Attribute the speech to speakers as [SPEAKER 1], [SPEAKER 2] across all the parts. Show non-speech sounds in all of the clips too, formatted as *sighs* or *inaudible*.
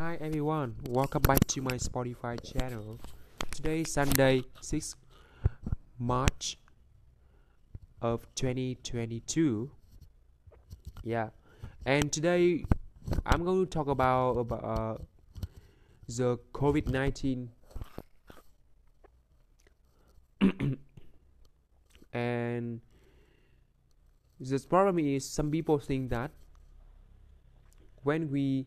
[SPEAKER 1] Hi everyone, welcome back to my Spotify channel. Today is Sunday, 6 March of 2022. Yeah, and today I'm going to talk about about uh, the COVID 19 *coughs* and the problem is some people think that when we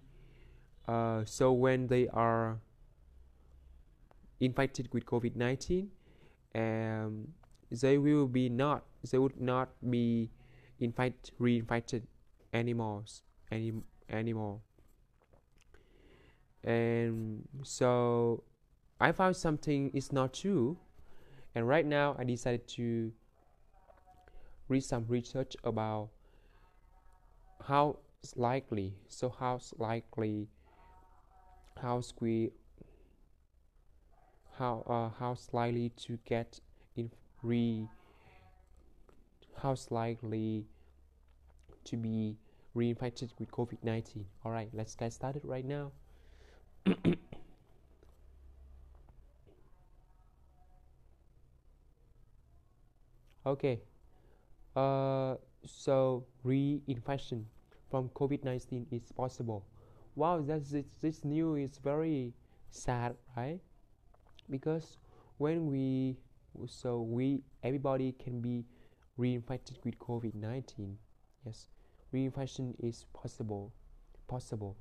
[SPEAKER 1] uh, so when they are infected with COVID-19 um, they will be not they would not be infect reinfected animals any anymore. And so I found something is not true and right now I decided to read some research about how likely so how likely how we how uh, how likely to get in re how likely to be reinfected with COVID-19 all right let's get started right now *coughs* okay uh, so reinfection from COVID-19 is possible. Wow, that's this, this news is very sad, right? Because when we so we everybody can be reinfected with COVID-19. Yes, reinfection is possible, possible.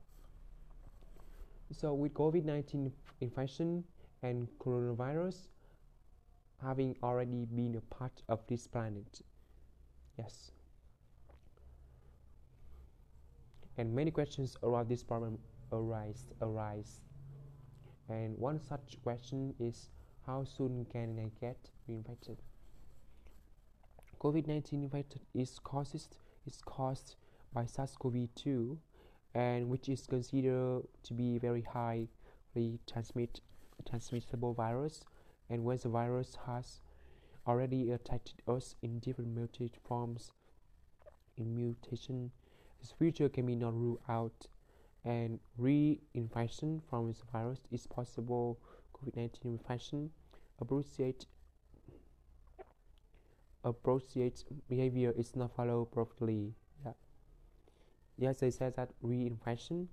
[SPEAKER 1] So with COVID-19 infection and coronavirus having already been a part of this planet Yes. And many questions around this problem arise arise. And one such question is how soon can I get reinfected? COVID-19 infected is caused is caused by SARS-CoV-2 and which is considered to be very highly transmit transmissible virus and when the virus has already attacked us in different mutated forms. In mutation, this future can be not ruled out, and reinfection from this virus is possible. COVID-19 infection appropriate appropriate behavior is not followed properly. Yes, they said that reinfection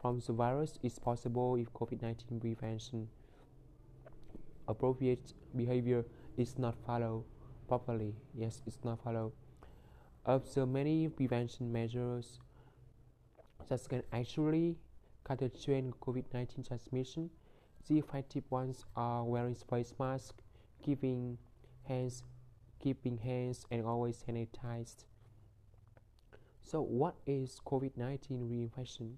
[SPEAKER 1] from the virus is possible if COVID-19 prevention appropriate behavior is not followed properly. Yes, it's not followed. Observe many prevention measures that can actually cut the chain COVID-19 transmission. The effective ones are wearing face mask, keeping hands, keeping hands, and always sanitized. So, what is COVID-19 reinfection?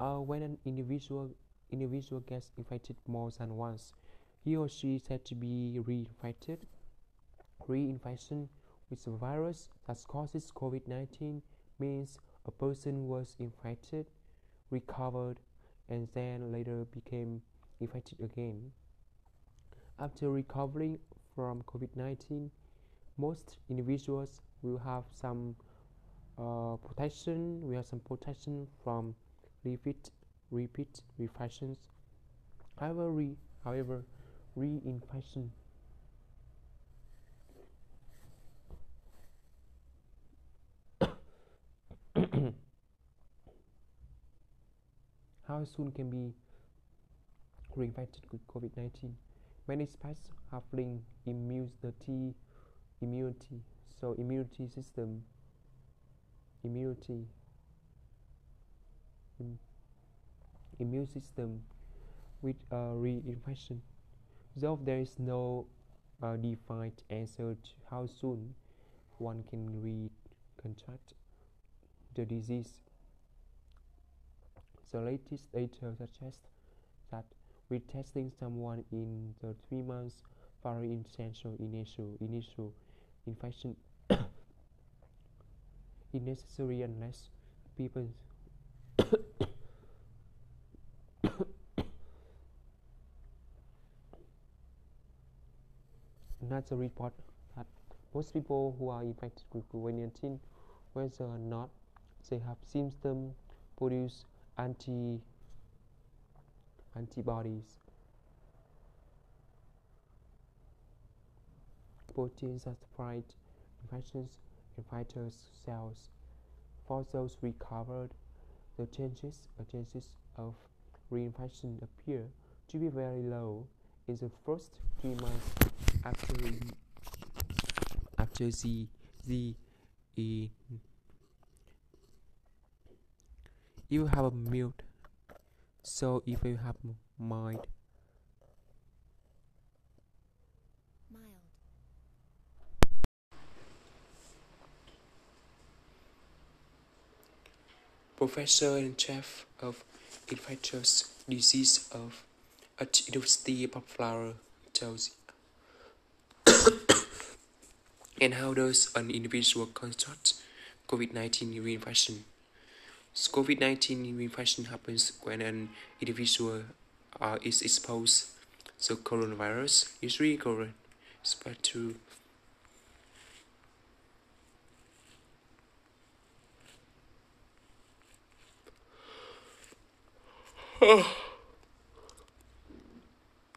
[SPEAKER 1] Uh, when an individual individual gets infected more than once, he or she is said to be reinfected. Reinfection with the virus that causes COVID 19 means a person was infected, recovered, and then later became infected again. After recovering from COVID 19, most individuals will have some uh, protection. We have some protection from repeat repeat infections. However, re, however, reinfection How soon can be reinfected with COVID-19? Many experts have linked immunity, immunity, so immunity system, immunity, immune system with uh, reinfection. Though there is no uh, defined answer to how soon one can re-contract the disease, the latest data suggests that retesting someone in the three months following essential initial initial infection *coughs* is necessary unless people *coughs* another report that most people who are infected with COVID-19, whether or not they have symptoms, produce anti antibodies. Proteins that fight infections in fighter cells. For those recovered, the chances, the chances of reinfection appear to be very low in the first three months after after the the you have a mute. So if you have mild. Professor and chief of infectious disease of at University of Florida tells *coughs* and how does an individual contract COVID-19 reinfection? COVID-19 infection happens when an individual uh, is exposed to coronavirus, usually corona spread to Oh. *sighs* *sighs*